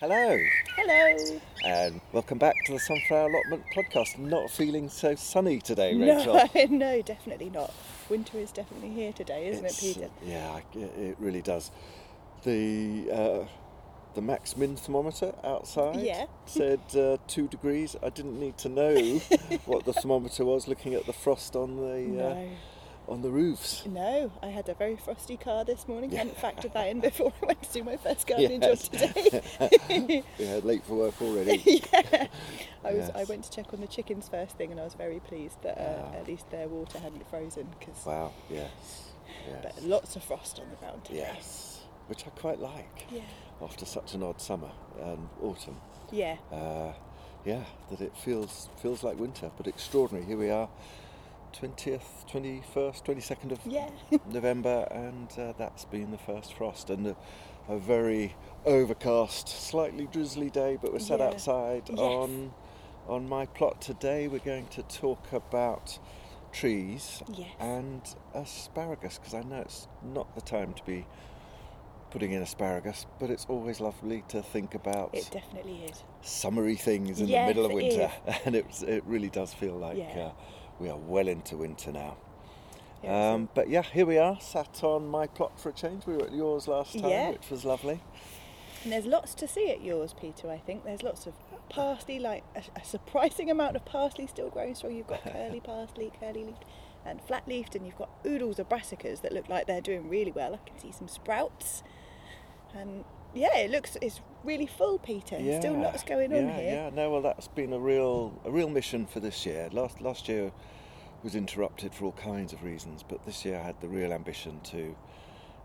Hello, Hello. and welcome back to the Sunflower Allotment podcast. Not feeling so sunny today, Rachel. No, no, definitely not. Winter is definitely here today, isn't It's- it, Peter? Yeah, it, it really does. The uh, the max min thermometer outside Yeah. said uh, two degrees. I didn't need to know what the thermometer was, looking at the frost on the uh, No, on the roofs. no. I had a very frosty car this morning. Yeah. Hadn't factored that in before I went to do my first gardening Yes. job today. Yeah, late for work already. yeah. I was. I went to check on the chickens first thing, and I was very pleased that uh, Ah. at least their water hadn't frozen. Because Wow. Yes. Yes. but lots of frost on the ground today. Yes. Which I quite like Yeah. after such an odd summer and autumn. Yeah. uh, yeah, that it feels feels like winter, but extraordinary. Here we are, twentieth, twenty first, twenty second of Yeah. November, and uh, that's been the first frost, and a, a very overcast, slightly drizzly day. But we're sat Yeah. outside Yes. on on my plot today. We're going to talk about trees Yes. and asparagus because I know it's not the time to be putting in asparagus, but it's always lovely to think about It definitely is. summery things in Yes, the middle of it winter, and it, it really does feel like Yeah. uh, we are well into winter now. Yeah, Um, but yeah, here we are, sat on my plot for a change. We were at yours last time, Yeah. which was lovely. And there's lots to see at yours, Peter. I think there's lots of parsley, like a, a surprising amount of parsley still growing strong. You've got curly parsley, curly leaf, and flat leafed, and you've got oodles of brassicas that look like they're doing really well. I can see some sprouts, and yeah, it looks it's really full, Peter. There's Still lots going on yeah, here. Yeah, no, well, that's been a real a real mission for this year. Last last year was interrupted for all kinds of reasons, but this year I had the real ambition to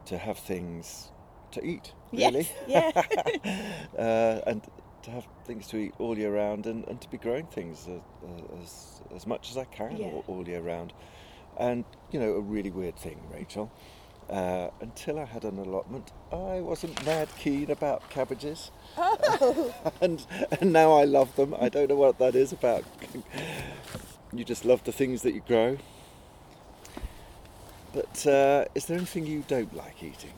to have things to eat, really. Yes, yeah. uh, and to have things to eat all year round and, and to be growing things as, as, as much as I can Yeah. all, all year round. And, you know, a really weird thing, Rachel. Uh, until I had an allotment, I wasn't mad keen about cabbages. Oh, and, and now I love them. I don't know what that is about. You just love the things that you grow. But uh, is there anything you don't like eating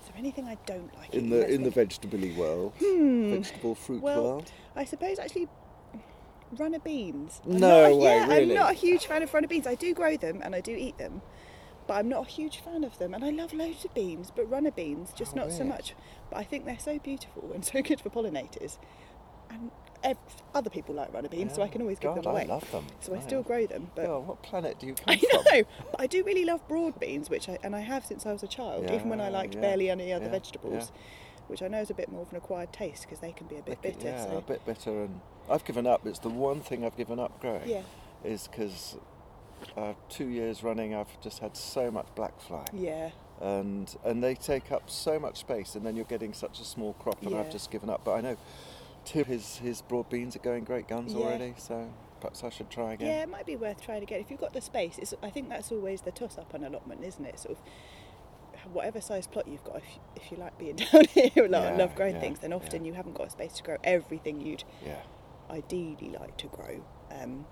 is there anything I don't like in eating? the in the vegetable world, Hmm. vegetable fruit Well, world? I suppose actually runner beans. I'm No not way, yeah, really? I'm not a huge fan of runner beans. I do grow them and I do eat them, but I'm not a huge fan of them. And I love loads of beans, but runner beans just How not so much. But I think they're so beautiful and so good for pollinators, and ev- other people like runner beans, so I can always give God, them away. I love them. so I Yeah. still grow them, but. God, what planet do you come I from? know, but I do really love broad beans, which I and I have since I was a child, even when I liked yeah, barely any other yeah, vegetables, which I know is a bit more of an acquired taste because they can be a bit bitter. Yeah, so a bit bitter, and I've given up. It's the one thing I've given up growing. yeah, Is because uh, two years running, I've just had so much black fly, yeah, and and they take up so much space, and then you're getting such a small crop, and I've just given up. But I know Tim, his his broad beans are going great guns Yeah. already, so perhaps I should try again. Yeah, it might be worth trying again if you've got the space. It's, I think that's always the toss-up on allotment, isn't it? Sort of whatever size plot you've got. If, if you like being down here and Yeah, love growing yeah, things, then often yeah. you haven't got a space to grow everything you'd yeah. ideally like to grow. Um,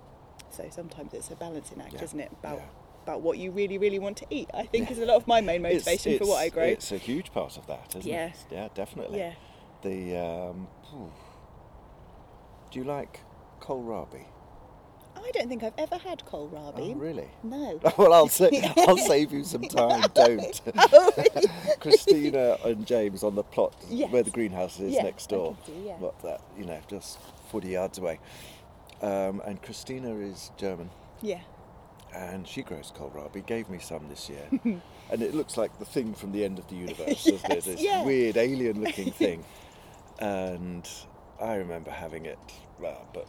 so sometimes it's a balancing act, Yeah, isn't it? About yeah. about what you really, really want to eat. I think is a lot of my main It's- motivation for what I grow. It's a huge part of that, isn't Yeah. it? Yeah, definitely. Yeah. The um, do you like kohlrabi? I don't think I've ever had kohlrabi. Oh, really? No. well, I'll say I'll save you some time. Don't. Oh. Christina and James on the plot Yes. where the greenhouse is Yeah, next door. see, yeah. What that? You know, just forty yards away. Um, and Christina is German, yeah. and she grows kohlrabi. Gave me some this year, and it looks like the thing from the end of the universe? Yes, This yeah. weird alien-looking thing. And I remember having it, well, but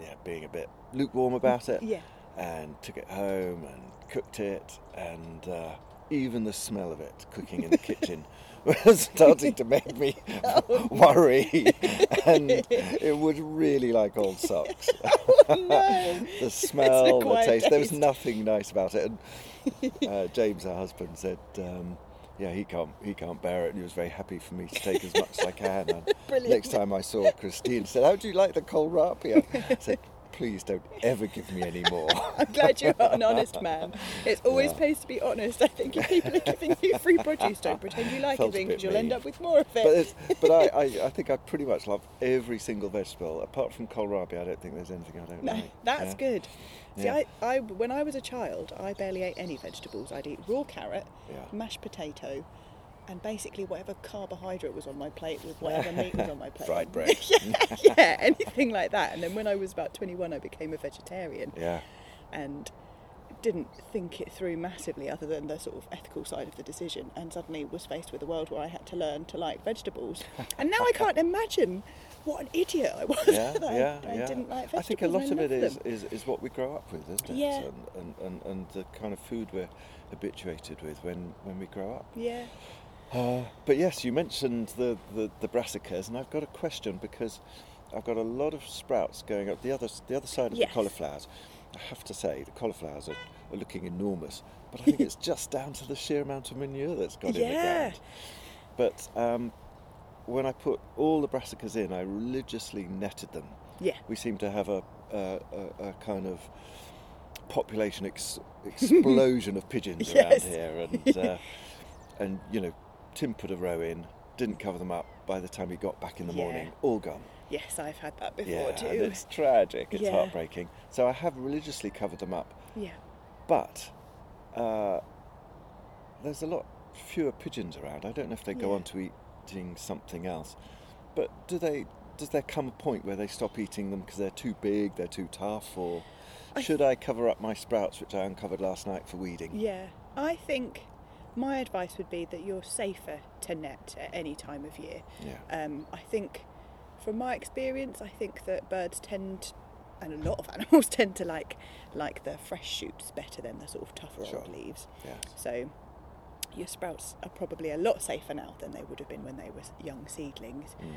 yeah, being a bit lukewarm about it Yeah. and took it home and cooked it and uh, even the smell of it cooking in the kitchen was starting to make me worry. And it was really like old socks. No. the smell the acquired taste there was nothing nice about it. And uh, James her husband said um, yeah he can't he can't bear it and he was very happy for me to take as much as I can. And Brilliant. next time I saw Christine said how do you like the kohlrabi I said please don't ever give me any more. I'm glad you're an honest man. It's always Yeah. pays to be honest. I think if people are giving you free produce, don't pretend you like Felt it because you'll end up with more of it. but but I, I, I think I pretty much love every single vegetable. Apart from kohlrabi, I don't think there's anything I don't no, like. that's Yeah. good. See, Yeah. I, I, when I was a child, I barely ate any vegetables. I'd eat raw carrot, mashed potato, and basically whatever carbohydrate was on my plate with whatever meat was on my plate. Fried bread. yeah, yeah, anything like that. And then when I was about 21, I became a vegetarian. Yeah. and didn't think it through massively other than the sort of ethical side of the decision and suddenly was faced with a world where I had to learn to like vegetables and now I can't imagine what an idiot I was Yeah, that I, yeah, I yeah. didn't like vegetables. I think a lot of it is, is, is, what we grow up with, isn't it? Yeah. And, and, and, and the kind of food we're habituated with when, when we grow up. yeah Uh, but yes, you mentioned the, the, the brassicas, and I've got a question because I've got a lot of sprouts going up the other the other side of Yes. the cauliflowers. I have to say, the cauliflowers are, are looking enormous, but I think it's just down to the sheer amount of manure that's got in the ground. But um, when I put all the brassicas in, I religiously netted them. yeah We seem to have a, a, a, a kind of population ex- explosion of pigeons Yes. around here, and uh, and you know, Tim put a row in, didn't cover them up. By the time he got back in the Yeah. morning, all gone. yes I've had that before yeah, too and it's tragic. It's Yeah. heartbreaking. So I have religiously covered them up, yeah but uh, there's a lot fewer pigeons around. I don't know if they go Yeah. on to eating something else, but do they? Does there come a point where they stop eating them because they're too big, they're too tough, or I should I cover up my sprouts, which I uncovered last night for weeding? yeah I think my advice would be that you're safer to net at any time of year Yeah. Um, I think, from my experience, I think that birds tend, and a lot of animals tend to like like the fresh shoots better than the sort of tougher Sure. old leaves. Yes. So your sprouts are probably a lot safer now than they would have been when they were young seedlings. Mm.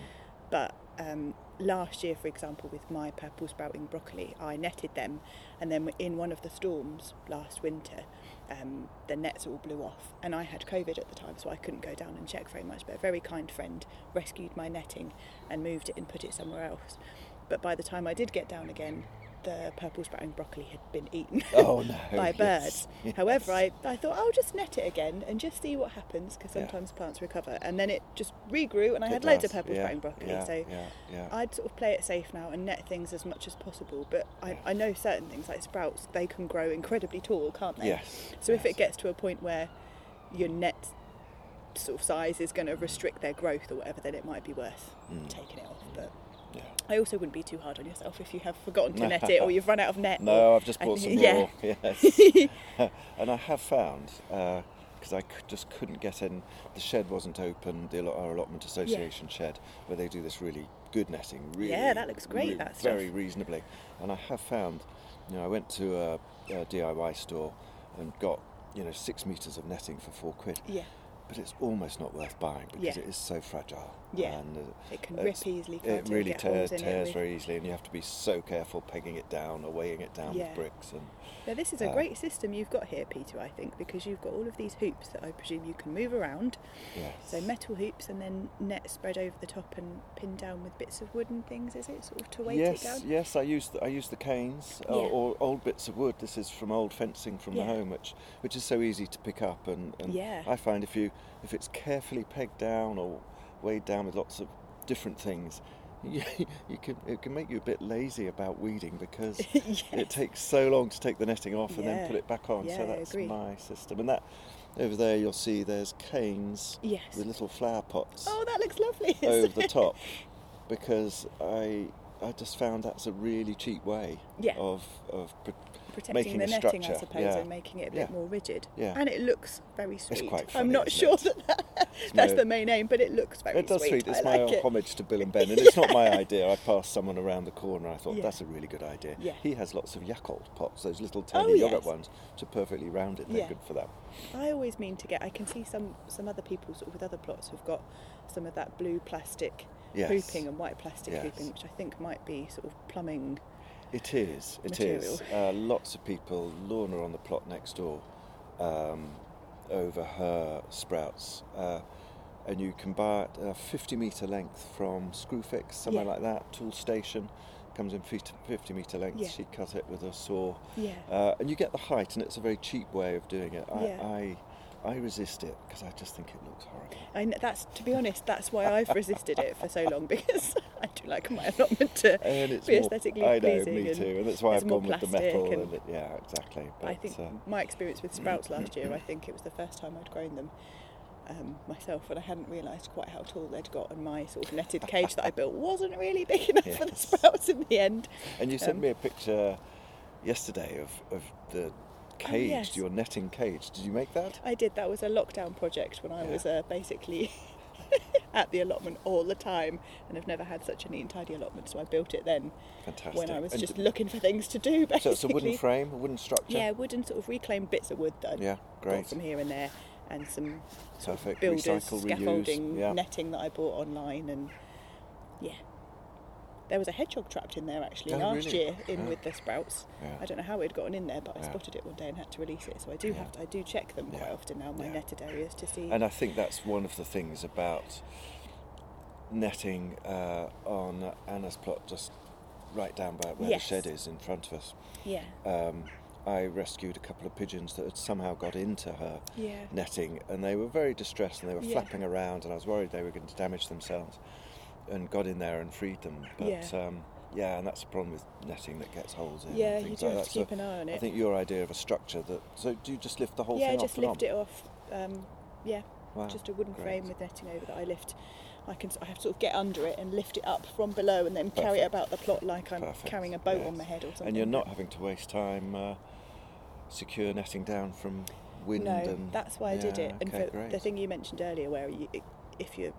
But um, last year, for example, with my purple sprouting broccoli, I netted them, and then in one of the storms last winter, um, the nets all blew off, and I had COVID at the time, so I couldn't go down and check very much. But a very kind friend rescued my netting and moved it and put it somewhere else. But by the time I did get down again, the purple sprouting broccoli had been eaten Oh no! by yes, birds. yes. However, I, I thought I'll just net it again and just see what happens because Yeah. sometimes plants recover. And then it just regrew, and I It had loads of purple yeah, sprouting broccoli. Yeah, so yeah, yeah. I'd sort of play it safe now and net things as much as possible. But I, I know certain things like sprouts, they can grow incredibly tall, can't they? yes. So if it gets to a point where your net sort of size is going to restrict their growth or whatever, then it might be worth Mm. taking it off. But Yeah. I also wouldn't be too hard on yourself if you have forgotten to net it or you've run out of net. No, or- I've just I bought some think- yeah. more. Yes. and I have found uh, because I could, just couldn't get in. The shed wasn't open. The our allotment association shed where they do this really good netting. Really, Yeah, that looks great, really that stuff. very reasonably. And I have found, you know, I went to a, a DIY store and got you know six meters of netting for four quid. Yeah. But it's almost not worth buying because Yeah. it is so fragile. Yeah. And, uh, It can rip easily. it really Get tears, it tears very easily, and you have to be so careful pegging it down or weighing it down Yeah. with bricks. And Yeah, this is a Uh, great system you've got here, Peter. I think because you've got all of these hoops that I presume you can move around. yes, So metal hoops and then net spread over the top and pinned down with bits of wood and things. Is it sort of to weight yes, it down? yes. yes. I use the, I use the canes or, Yeah. or old bits of wood. This is from old fencing from the home, which which is so easy to pick up. And, and Yeah. I find if you if it's carefully pegged down or weighed down with lots of different things. You, you can it can make you a bit lazy about weeding because yes. it takes so long to take the netting off and Yeah. then put it back on. Yeah, so that's my system. And that over there you'll see there's canes Yes. with little flower pots Oh, that looks lovely. over the top because I I just found that's a really cheap way Yeah. of of Protecting making the netting, I suppose, yeah. and making it a bit Yeah. more rigid. Yeah. And it looks very sweet. It's quite I'm not sure it? that, that that's the main aim, but it looks very sweet. it does sweet. sweet. It's I my like it. homage to Bill and Ben, and it's not my idea. I passed someone around the corner. I thought that's a really good idea. Yeah. He has lots of Yakult pots, those little Oh, tiny yogurt yes. ones, which are perfectly rounded. They're good for that. I always mean to get. I can see some some other people sort of with other plots who've got some of that blue plastic Yes. hooping and white plastic Yes. hooping, which I think might be sort of plumbing. It is. It material. is. Uh, lots of people. Lorna on the plot next door, um, over her sprouts, uh, and you can buy it a 50 metre length from Screwfix, somewhere Yeah. like that. Toolstation comes in 50, 50 metre length. Yeah. She cut it with a saw, Yeah. uh, and you get the height, and it's a very cheap way of doing it. I, Yeah. I, I resist it because I just think it looks horrible. I kn- that's to be honest, that's why I've resisted it for so long because I do like my allotment to And it's be more, aesthetically I know, pleasing. me and too, and that's why I've gone with the metal. and- And it, yeah, exactly. But, I think uh, my experience with sprouts last year, I think it was the first time I'd grown them um, myself, and I hadn't realised quite how tall they'd got, and my sort of netted cage that I built wasn't really big enough for the sprouts in the end. And you sent Um, me a picture yesterday of, of the cage, Oh, yes. your netting cage. Did you make that? I did. That was a lockdown project when I Yeah. was uh, basically at the allotment all the time, and I've never had such a neat and tidy allotment. So I built it then Fantastic. when I was And just looking for things to do. Basically, So it's a wooden frame, a wooden structure? Yeah, wooden sort of reclaimed bits of wood that I'd Yeah, great. from here and there, and some sort of Perfect. builders Recycle, reuse, scaffolding yeah. netting that I bought online, and yeah. There was a hedgehog trapped in there actually Oh, last really? year in Yeah. with the sprouts. Yeah. I don't know how it had gotten in there, but I Yeah. spotted it one day and had to release it. So I do have to, I do check them quite often now, my netted areas to see. And I think that's one of the things about netting uh, on Anna's plot, just right down by where Yes. the shed is in front of us. yeah, Um, I rescued a couple of pigeons that had somehow got into her netting, and they were very distressed and they were flapping around, and I was worried they were going to damage themselves, and got in there and freed them. But Yeah. um, yeah, and that's the problem with netting that gets holes in. yeah. You do like have to keep So an eye on it. I think your idea of a structure that so do you just lift the whole thing off? yeah, just lift it off. Um, yeah, Wow, just a wooden great. frame with netting over that I lift. I can I have to sort of get under it and lift it up from below and then carry it about the plot like I'm Perfect, carrying a boat yes. on my head or something. And you're not having to waste time uh, secure netting down from wind no, and that's why I did Yeah, it. And for great. the thing you mentioned earlier, where you, if your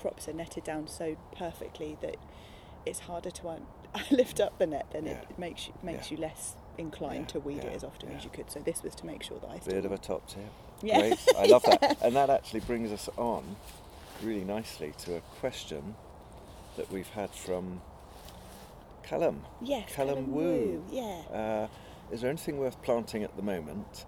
crops are netted down so perfectly that it's harder to un- lift up the net, then Yeah. it, makes you makes Yeah. you less inclined Yeah, to weed it as often as you could. So this was to make sure that I bit of a top tip. Yeah. Great, I love that. And that actually brings us on really nicely to a question that we've had from Callum. yes, Callum Callum Wu. yeah. Uh, is there anything worth planting at the moment,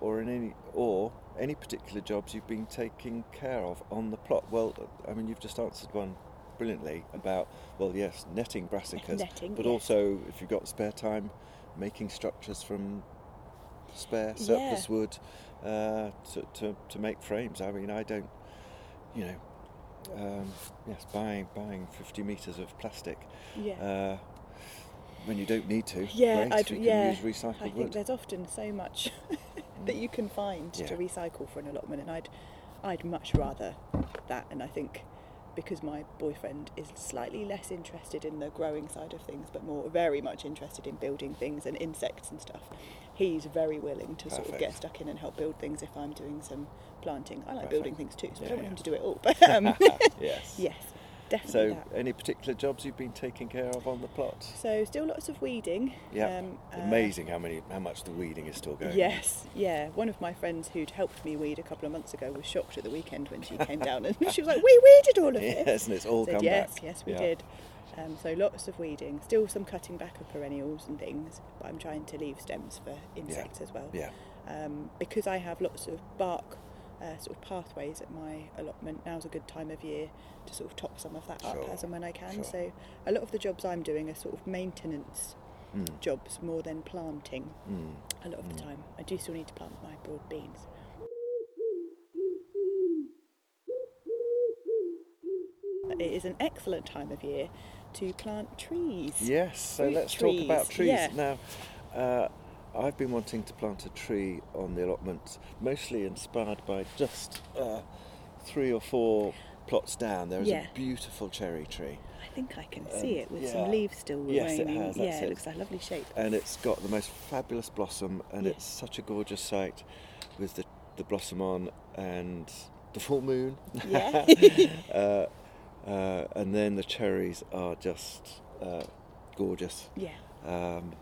or in any or any particular jobs you've been taking care of on the plot? Well, I mean, you've just answered one brilliantly about well, yes, netting brassicas, Netting, but yes. also if you've got spare time, making structures from spare surplus Yeah. wood uh, to, to to make frames. I mean, I don't, you know. Um, yes, buying buying 50 meters of plastic Yeah. uh, when you don't need to. Yeah, great, I'd, you can yeah. use recycled I think wood. there's often so much that you can find to recycle for an allotment, and I'd, I'd much rather that. And I think because my boyfriend is slightly less interested in the growing side of things, but more very much interested in building things and insects and stuff, he's very willing to sort of get stuck in and help build things if I'm doing some planting. I like Perfect. building things too, so I Yeah, don't want yeah. him to do it all. But um, yes. yes, definitely So, that. any particular jobs you've been taking care of on the plot? So still lots of weeding. Yeah. Um, uh, Amazing how many, how much the weeding is still going. Yes, yeah. One of my friends who'd helped me weed a couple of months ago was shocked at the weekend when she came down and she was like, "We weeded all of this." Yes, and it's all said, come yes, back. yes, we Yeah. did. Um, so lots of weeding. Still some cutting back of perennials and things, but I'm trying to leave stems for insects as well. Yeah. Um, because I have lots of bark. Uh, sort of pathways at my allotment. Now's a good time of year to sort of top some of that up as and when I can. sure. So a lot of the jobs I'm doing are sort of maintenance Mm. jobs more than planting Mm. a lot of the Mm. time. I do still need to plant my broad beans. It is an excellent time of year to plant trees. Yes, so Fruit let's talk about trees, trees. yeah. Now, uh, I've been wanting to plant a tree on the allotment, mostly inspired by just uh, three or four plots down. There is Yeah. a beautiful cherry tree. I think I can Um, see it with yeah. some leaves still Yes, it has, yeah, it it. looks like a lovely shape. and it's got the most fabulous blossom, and it's such a gorgeous sight with the, the blossom on and the full moon. Yeah. uh, uh, and then the cherries are just uh, gorgeous, Yeah, um,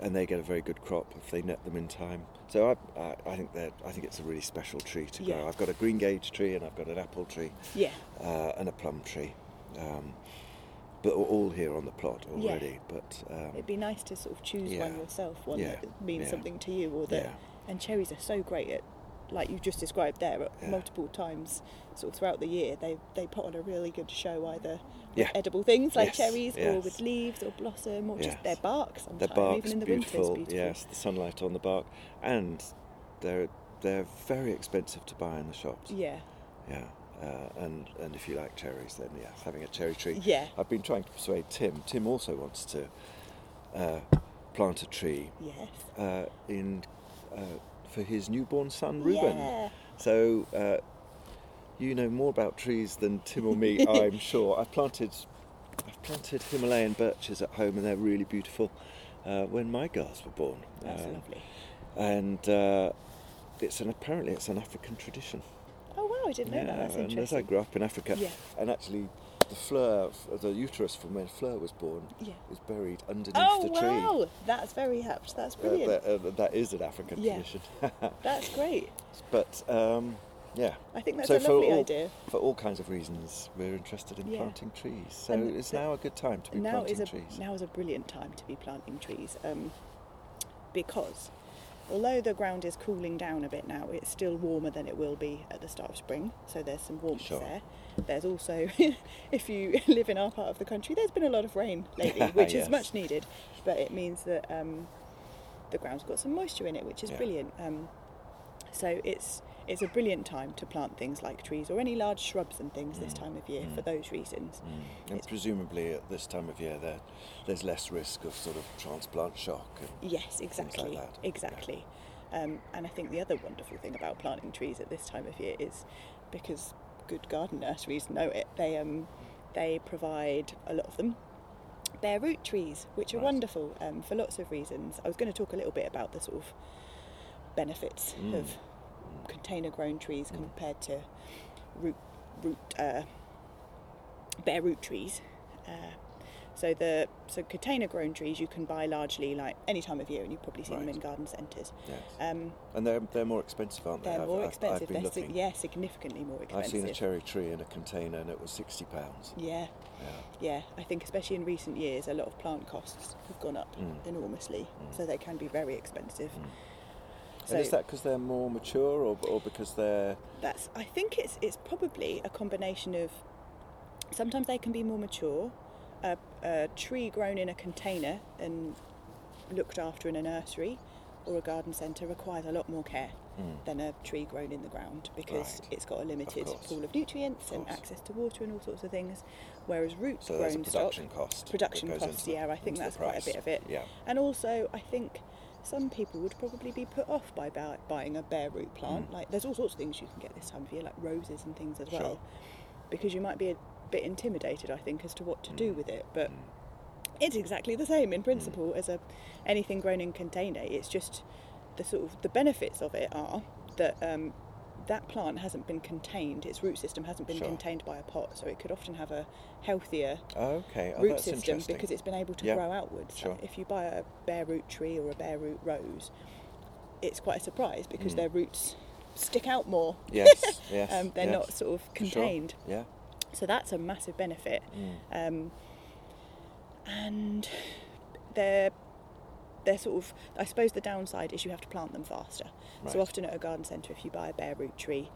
and they get a very good crop if they net them in time. So I, I, I think that I think it's a really special tree to grow. I've got a green gage tree, and I've got an apple tree, yeah, uh, and a plum tree. Um, but all here on the plot Yeah. already. But um, it'd be nice to sort of choose Yeah. one yourself, one Yeah. that means Yeah. something to you, or that. yeah. And cherries are so great at like you just described there, Yeah. multiple times, sort of throughout the year, they they put on a really good show either with Yeah. edible things like Yes, cherries, or with leaves, or blossom, or just their bark. Sometimes, The bark's even in the beautiful. winter, it's beautiful. Yes, the sunlight on the bark, and they're they're very expensive to buy in the shops. Yeah. Yeah, uh, and and if you like cherries, then yes, having a cherry tree. Yeah. I've been trying to persuade Tim. Tim also wants to uh, plant a tree Yes. uh, in uh, for his newborn son Reuben. Yeah. So uh, you know more about trees than Tim or me, I'm sure. I've planted I've planted Himalayan birches at home, and they're really beautiful. Uh, when my girls were born, That's Um, lovely. and uh, it's an apparently it's an African tradition. Oh wow, I didn't know that. That's and as I grew up in Africa, Yeah. and actually the fleur, the uterus from when Fleur was born, Yeah. is buried underneath Oh the tree. Oh wow, that's very apt. That's Uh, brilliant. that, uh, that is an African Yeah. tradition. That's great. but um, yeah. I think that's so a for lovely all, idea. For all kinds of reasons, we're interested in Yeah. planting trees. So And it's now a good time to be now planting is a trees. now is a brilliant time to be planting trees um, because although the ground is cooling down a bit now, it's still warmer than it will be at the start of spring. So there's some warmth Sure. there. There's also, if you live in our part of the country, there's been a lot of rain lately, which Yes. is much needed. But it means that um, the ground's got some moisture in it, which is Yeah. brilliant. Um, so it's it's a brilliant time to plant things like trees or any large shrubs and things this Mm, time of year for mm. those reasons. Mm. And It's- presumably at this time of year, there, there's less risk of sort of transplant shock. Yes, like exactly, that. exactly. Um, and I think the other wonderful thing about planting trees at this time of year is because good garden nurseries know it. They um, they provide a lot of them bare root trees, which are Right. wonderful um, for lots of reasons. I was going to talk a little bit about the sort of benefits Mm. of container grown trees compared to root root uh, bare root trees. Uh, so the so container grown trees you can buy largely like any time of year, and you've probably seen them in garden centres. yes. Um, and they're, they're more expensive, aren't they? they're I've- more I've- expensive. I've been they're sig- looking. yeah, significantly more expensive. I've seen a cherry tree in a container and it was £60. yeah, Yeah. yeah. I think especially in recent years, a lot of plant costs have gone up Mm. enormously, Mm. so they can be very expensive. Mm. So and is that because they're more mature or, or because they're. that's I think it's it's probably a combination of sometimes they can be more mature. A, a tree grown in a container and looked after in a nursery or a garden centre requires a lot more care Mm. than a tree grown in the ground because Right. it's got a limited course. pool of nutrients and access to water and all sorts of things. Whereas root So grown production stock, cost. production costs, yeah, I think that's quite a bit of it. Yeah. And also, I think some people would probably be put off by buy, buying a bare root plant. Mm. Like, there's all sorts of things you can get this time of year, like roses and things as Sure. well, because you might be a bit intimidated, I think, as to what to do Mm. with it. But Mm. it's exactly the same in principle as a anything grown in container. It's just the sort of the benefits of it are that um, that plant hasn't been contained. Its root system hasn't been Sure. contained by a pot, so it could often have a healthier Oh, okay. Oh, root system because it's been able to Yeah. grow outwards. Sure. If you buy a bare root tree or a bare root rose, it's quite a surprise because Mm. their roots stick out more. Yes, yes. um, they're yes. not sort of Sure. contained. Yeah. So that's a massive benefit. Mm. Um, and they're they're sort of I suppose the downside is you have to plant them faster. So often at a garden centre, if you buy a bare root tree,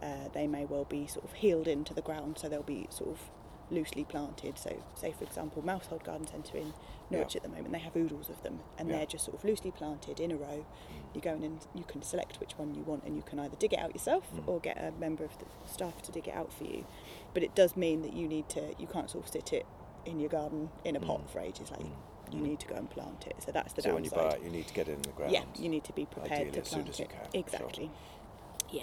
uh, they may well be sort of healed into the ground, so they'll be sort of loosely planted. So, say for example, Mousehold Garden Centre in Norwich Yeah. at the moment, they have oodles of them, and Yeah. they're just sort of loosely planted in a row. You go in and you can select which one you want, and you can either dig it out yourself Mm. or get a member of the staff to dig it out for you. But it does mean that you need to, you can't sort of sit it in your garden in a pot Mm. for ages. Like Mm. You need to go and plant it. So that's the so when you buy it, you need to get it in the ground. Yeah, you need to be prepared Ideally to as plant as you it. can, sure. Exactly. Yeah.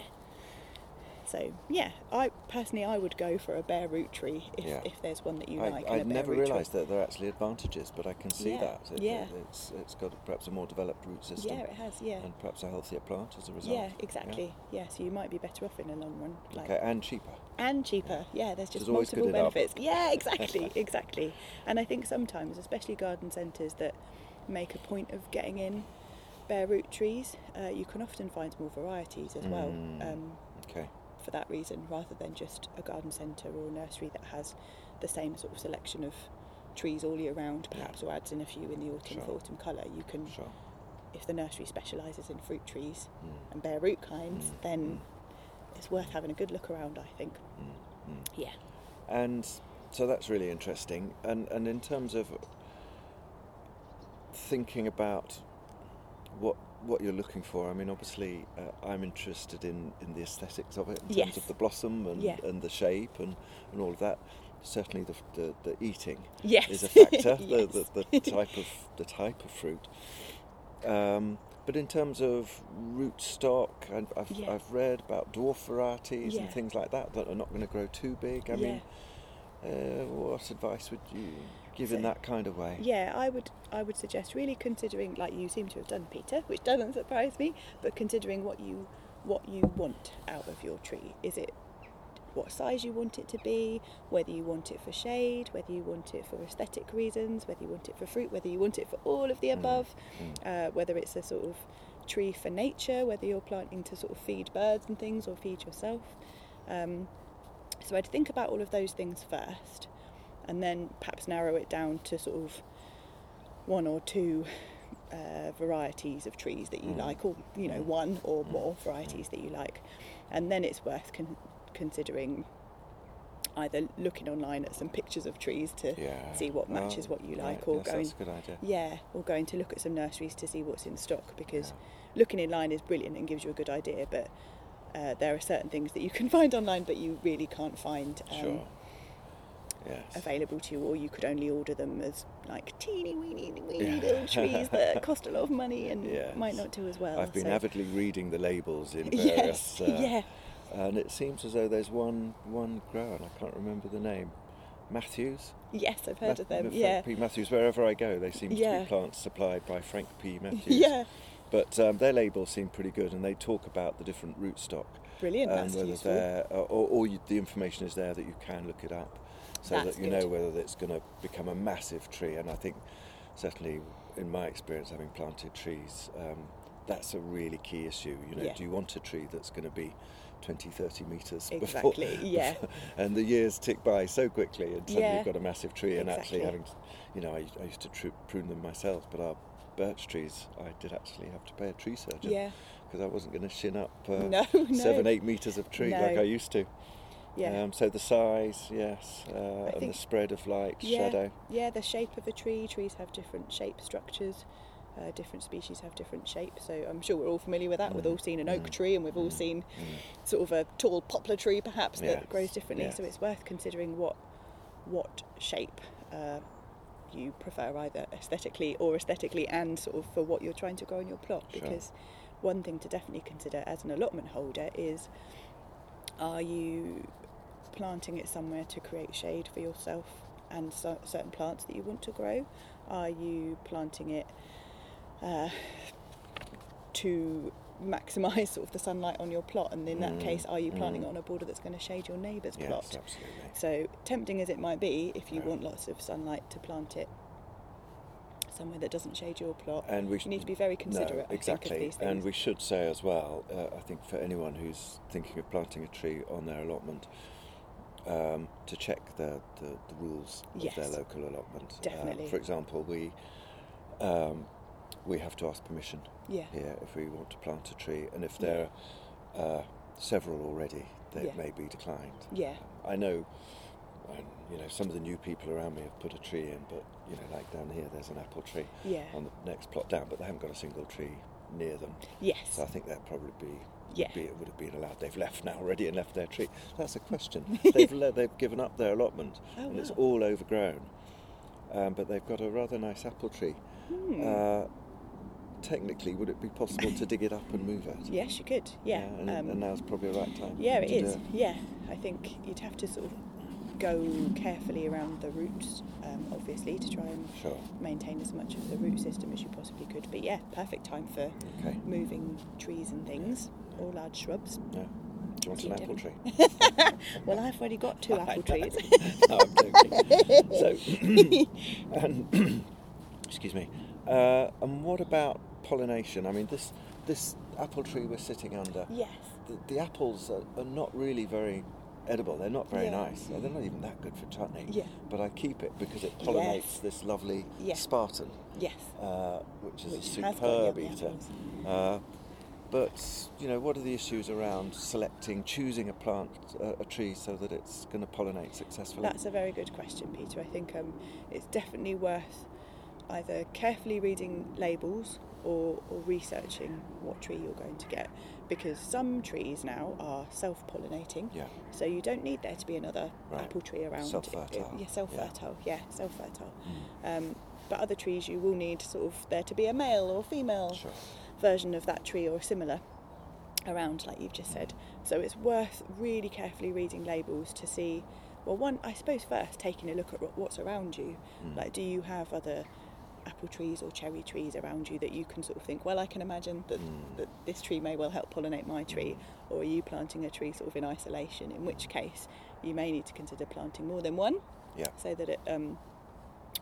So yeah, I personally I would go for a bare root tree if, Yeah. if there's one that you I, like. I never realised that there are actually advantages, but I can see Yeah, that. It- yeah. It's, it's got perhaps a more developed root system Yeah, it has. Yeah. and perhaps a healthier plant as a result. Yeah, exactly. Yeah. so you might be better off in the long run. Like, Okay, and cheaper. and cheaper. Yeah, there's just good multiple benefits. Yeah, exactly, exactly. And I think sometimes, especially garden centres that make a point of getting in bare root trees, uh, you can often find more varieties as well. Mm. Um. For that reason, rather than just a garden centre or a nursery that has the same sort of selection of trees all year round, Yeah. perhaps, or adds in a few in the autumn Sure. for autumn colour. You can, Sure. if the nursery specialises in fruit trees Mm. and bare root kinds, Mm, then it's worth having a good look around. I think. Mm, mm. Yeah. And so that's really interesting. And and in terms of thinking about what what you're looking for, I mean, obviously, uh, I'm interested in, in the aesthetics of it, in terms of the blossom and, Yeah. and the shape and, and all of that. Certainly, the, the, the eating Yes. is a factor. Yes. the, the, the type of the type of fruit. Um, but in terms of root stock, I've, I've, Yeah. I've read about dwarf varieties Yeah. and things like that that are not going to grow too big. I mean, uh, what advice would you give in So- that kind of way? Yeah, I would I would suggest really considering like you seem to have done, Peter, which doesn't surprise me, but considering what you what you want out of your tree. Is it what size you want it to be, whether you want it for shade, whether you want it for aesthetic reasons, whether you want it for fruit, whether you want it for all of the above, uh, whether it's a sort of tree for nature, whether you're planting to sort of feed birds and things or feed yourself. Um, so I'd think about all of those things first, and then perhaps narrow it down to sort of one or two uh, varieties of trees that you Mm. like, or you know, Mm. one or Mm. more varieties that you like, and then it's worth con- considering either looking online at some pictures of trees to Yeah. see what matches Oh, what you like, or yes, going that's a good idea. yeah, or going to look at some nurseries to see what's in stock because Yeah. looking in line is brilliant and gives you a good idea, but uh, there are certain things that you can find online but you really can't find um, Sure. Yes. available to you, or you could only order them as like teeny weeny weeny Yeah. little trees that cost a lot of money and Yes. might not do as well. I've been so- avidly reading the labels in Yes, various, uh, yeah, and it seems as though there's one one grower, and I can't remember the name, Matthews. yes, I've heard Math- of them. Frank Yeah, P. Matthews. Wherever I go, they seem to be plants supplied by Frank P. Matthews. yeah, But um, their labels seem pretty good, and they talk about the different rootstock brilliant. That's whether they're or, or, or you, the information is there that you can look it up, so That's that you good. know whether it's going to become a massive tree. And I think certainly in my experience, having planted trees, um, that's a really key issue. You know, Yeah. do you want a tree that's going to be 20, 30 metres Exactly, before, yeah. and the years tick by so quickly until Yeah. you've got a massive tree and actually having, you know, I, I used to tr- prune them myself, but our birch trees, I did actually have to pay a tree surgeon Yeah, because I wasn't going to shin up uh, no, no, seven, eight metres of tree like I used to. Yeah. Um, so the size, yes, uh, and the spread of light, Yeah. shadow. Yeah, the shape of a tree. Trees have different shape structures. Uh, different species have different shapes. So I'm sure we're all familiar with that. We've Mm, all seen an oak mm, tree, and we've all mm, seen Mm. sort of a tall poplar tree, perhaps Yes, that grows differently. So it's worth considering what what shape uh, you prefer, either aesthetically or aesthetically, and sort of for what you're trying to grow in your plot. Sure. Because one thing to definitely consider as an allotment holder is: are you planting it somewhere to create shade for yourself and so, certain plants that you want to grow? Are you planting it uh, to maximise sort of the sunlight on your plot? And in that Mm, case, are you planting mm. it on a border that's going to shade your neighbour's Yes, plot? absolutely. So tempting as it might be, if you want lots of sunlight to plant it somewhere that doesn't shade your plot, And we you need to be very considerate. No, exactly. Think, of these. And we should say as well, uh, I think for anyone who's thinking of planting a tree on their allotment, um, to check the, the, the rules of their local allotment. Uh, Definitely. for example, we um, we have to ask permission yeah, here if we want to plant a tree, and if Yeah. there are uh, several already, they Yeah. may be declined. yeah, I know, um, you know, some of the new people around me have put a tree in, but you know, like down here, there's an apple tree yeah, on the next plot down, but they haven't got a single tree near them. yes, So I think that'd probably be, Yeah. be it would have been allowed. They've left now already and left their tree. That's a question. they've le- they've given up their allotment Oh, and it's all overgrown, um, but they've got a rather nice apple tree. Hmm. Uh, technically, would it be possible to dig it up and move it? yes, you could. Yeah, and, um, and now's probably the right time. Yeah, it is. Yeah, I think you'd have to sort of go carefully around the roots, um, obviously, to try and Sure. maintain as much of the root system as you possibly could. But yeah, perfect time for Okay. moving trees and things, or large shrubs. Yeah. Do you want an apple doing tree? Well, I've already got two apple trees. no, I'm joking. So, and, excuse me. Uh, and what about pollination? I mean, this this apple tree we're sitting under. yes. The, the apples are, are not really very edible. They're not very Yeah. nice. They're not even that good for chutney. Yeah. But I keep it because it pollinates Yes. this lovely Yeah. Spartan, Yes. uh, which is Which a superb eater. Uh, but you know, what are the issues around selecting, choosing a plant, uh, a tree, so that it's going to pollinate successfully? That's a very good question, Peter. I think um, it's definitely worth either carefully reading labels or, or researching what tree you're going to get because some trees now are self pollinating. yeah. So you don't need there to be another Right. apple tree around. Self-fertile. Yeah, self fertile. Yeah, self fertile. Mm. Um, but other trees you will need sort of there to be a male or female Sure. version of that tree or similar around, like you've just said. So it's worth really carefully reading labels to see. Well, one, I suppose first taking a look at what's around you. Mm. Like, do you have other apple trees or cherry trees around you that you can sort of think, well, I can imagine that, Mm. that this tree may well help pollinate my tree, or are you planting a tree sort of in isolation? In which case, you may need to consider planting more than one, Yeah. so that it, um,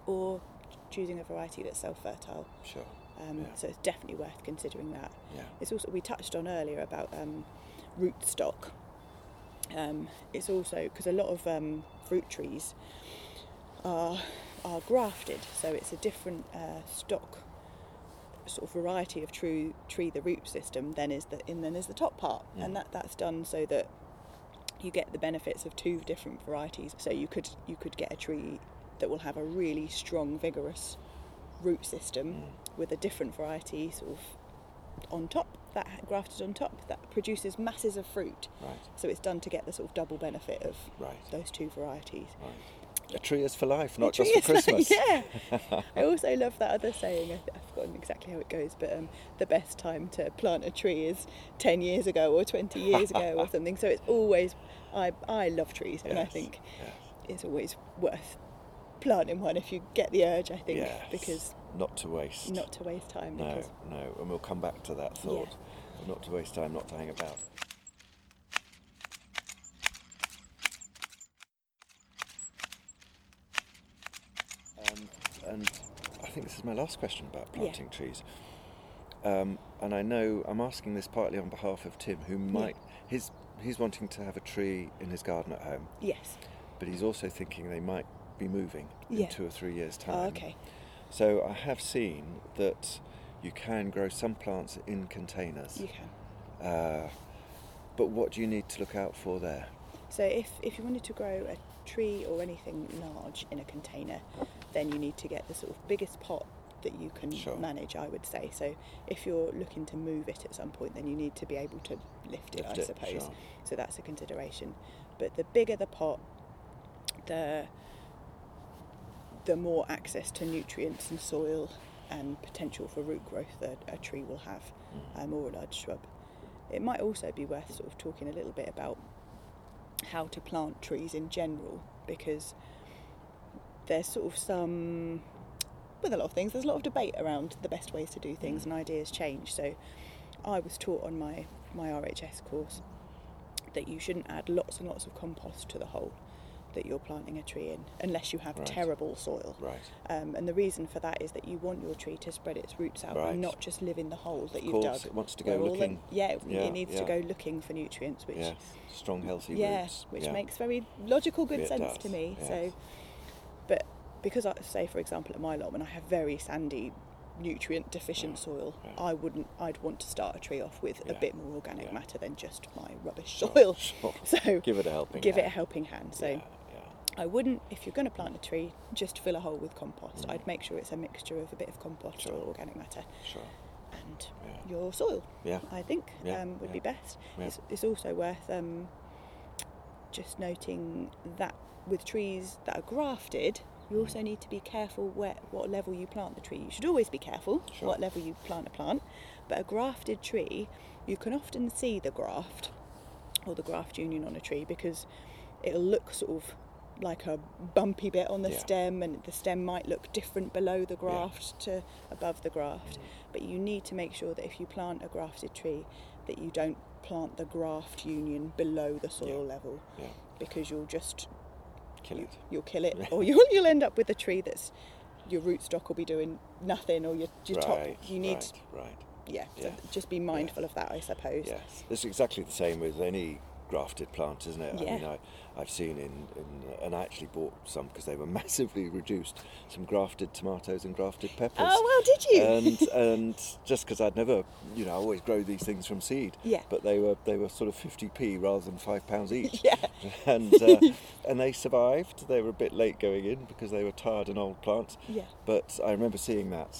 or choosing a variety that's self-fertile. Sure. Um, Yeah. So it's definitely worth considering that. Yeah. It's also we touched on earlier about um, root stock. Um, it's also because a lot of um, fruit trees are are grafted, so it's a different uh, stock sort of variety of true tree the root system than is the and then is the top part, Mm. and that that's done so that you get the benefits of two different varieties. So you could you could get a tree that will have a really strong, vigorous root system Mm. with a different variety sort of on top that grafted on top that produces masses of fruit. Right. So it's done to get the sort of double benefit of Right. those two varieties. Right. A tree is for life, not just for is like- Christmas. yeah. I also love that other saying. I- I've forgotten exactly how it goes, but um, the best time to plant a tree is ten years ago or twenty years ago or something. So it's always. I I love trees, and I think yes. it's always worth planting one if you get the urge. I think Yes. because not to waste. not to waste time. No, no, and we'll come back to that thought. Not to waste time, not to hang about. Um, and I think this is my last question about Yeah. planting trees. Um, and I know I'm asking this partly on behalf of Tim, who might he's he's wanting to have a tree in his garden at home, yes. but he's also thinking they might be moving in two or three years' time. Oh, okay. So I have seen that you can grow some plants in containers. You can. Uh, but what do you need to look out for there? So if, if you wanted to grow a tree or anything large in a container, then you need to get the sort of biggest pot that you can Sure. manage, I would say. So if you're looking to move it at some point, then you need to be able to lift it, Lift I it, suppose. sure. So that's a consideration. But the bigger the pot, the the more access to nutrients and soil and potential for root growth that a tree will have, Mm. um, or a large shrub. It might also be worth sort of talking a little bit about how to plant trees in general because there's sort of some with a lot of things there's a lot of debate around the best ways to do things and ideas change so I was taught on my my RHS course that you shouldn't add lots and lots of compost to the hole that you're planting a tree in unless you have Right. terrible soil Right. um, and the reason for that is that you want your tree to spread its roots out Right. and not just live in the hole that Of you've course, dug. it wants to go all the- looking. yeah, it, Yeah, it needs to go looking for nutrients, which yes. Strong, healthy yeah, roots. which yeah. makes very logical, good It sense to me. So, because I say, for example, at my lot, when I have very sandy, nutrient deficient Yeah, soil, yeah. I wouldn't. I'd want to start a tree off with a bit more organic yeah. matter than just my rubbish Sure, soil. sure. So Give it a helping give it a hand. helping hand. So yeah, yeah. I wouldn't, if you're going to plant a tree, just fill a hole with compost. Mm. I'd make sure it's a mixture of a bit of compost Sure. or organic matter Sure. and Yeah. your soil. Yeah. I think Yeah, um, would yeah. be best. Yeah. It's, it's also worth um, just noting that with trees that are grafted, you also need to be careful where, what level you plant the tree. You should always be careful Sure. what level you plant a plant, but a grafted tree, you can often see the graft or the graft union on a tree because it'll look sort of like a bumpy bit on the Yeah. stem and the stem might look different below the graft to above the graft Mm. but you need to make sure that if you plant a grafted tree that you don't plant the graft union below the soil Yeah. level Yeah. because you'll just Kill it. you'll kill it or you'll you'll end up with a tree that's your rootstock will be doing nothing or your, your right. top you need Right. right. yeah, so Yeah. just be mindful of that I suppose Yes. It's exactly the same with any grafted plant, isn't it? I mean, I, I've seen in, in and I actually bought some because they were massively reduced. Some grafted tomatoes and grafted peppers. Oh well, did you? and and just because I'd never, you know, I always grow these things from seed. Yeah. But they were they were sort of 50p rather than five pounds each. yeah. And uh, and they survived. They were a bit late going in because they were tired and old plants. Yeah. But I remember seeing that,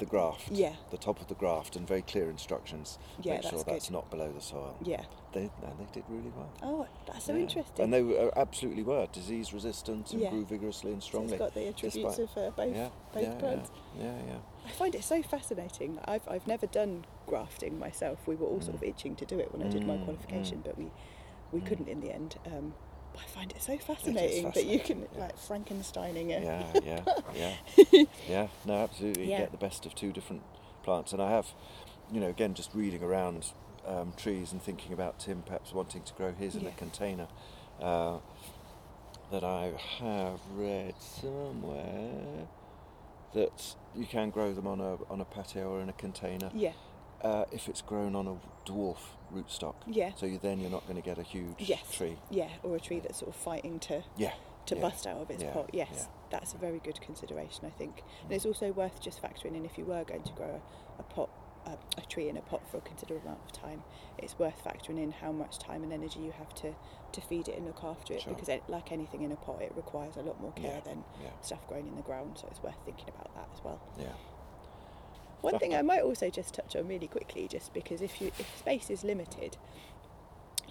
the graft, Yeah. the top of the graft, and very clear instructions. Yeah, Make sure that's not below the soil. Yeah. They and they did really well. Oh, that's so Yeah. interesting. And they were, uh, absolutely were disease resistant and Yeah. grew vigorously and so strongly. it's got the attributes despite- of uh, both yeah, both yeah, plants. Yeah, yeah. I find it so fascinating. I've I've never done grafting myself. We were all sort of itching to do it when I did my Mm, qualification, mm. but we we Mm. couldn't in the end. Um, but I find it so fascinating, that you can yeah. like Frankensteining it. Yeah, yeah, yeah, yeah. No, absolutely. You Yeah. get the best of two different plants, and I have, you know, again, just reading around um, trees and thinking about Tim perhaps wanting to grow his in a container. Uh, that I have read somewhere that you can grow them on a on a patio or in a container Yeah, uh, if it's grown on a dwarf rootstock. yeah, So you then you're not going to get a huge Yes. tree. yeah. Or a tree that's sort of fighting to Yeah. to yeah, bust out of its yeah, pot. Yes, yeah. that's a very good consideration, I think. And it's also worth just factoring in if you were going to grow a, a pot, a, a tree in a pot for a considerable amount of time. It's worth factoring in how much time and energy you have to to feed it and look after it, Sure. because it, like anything in a pot, it requires a lot more care than stuff grown in the ground. So it's worth thinking about that as well. Yeah. One thing I might also just touch on really quickly, just because if you if space is limited,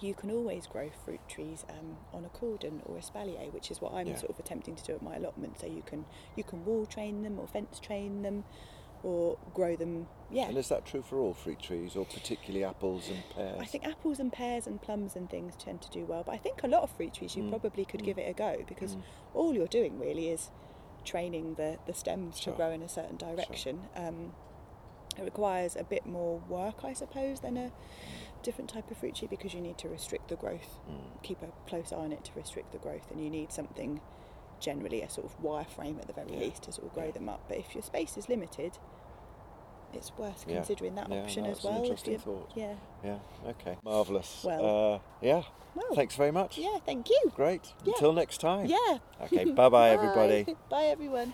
you can always grow fruit trees um, on a cordon or espalier, which is what I'm Yeah. sort of attempting to do at my allotment. So you can you can wall train them or fence train them, or grow them. Yeah, And is that true for all fruit trees, or particularly apples and pears? I think apples and pears and plums and things tend to do well, but I think a lot of fruit trees you Mm, probably could mm. give it a go because Mm. all you're doing really is training the, the stems Sure. to grow in a certain direction. Um, it requires a bit more work, I suppose, than a different type of fruit tree because you need to restrict the growth, Mm. keep a close eye on it to restrict the growth, and you need something generally a sort of wire frame at the very Yeah, least to sort of grow yeah. them up. But if your space is limited, it's worth Yeah, considering that option no, as well. interesting thought. Yeah. Yeah. Okay. Marvelous. Well- Uh, yeah. Well, Thanks very much. Yeah, thank you. Great. Until next time. Yeah. Okay. Bye bye, everybody. Bye, everyone.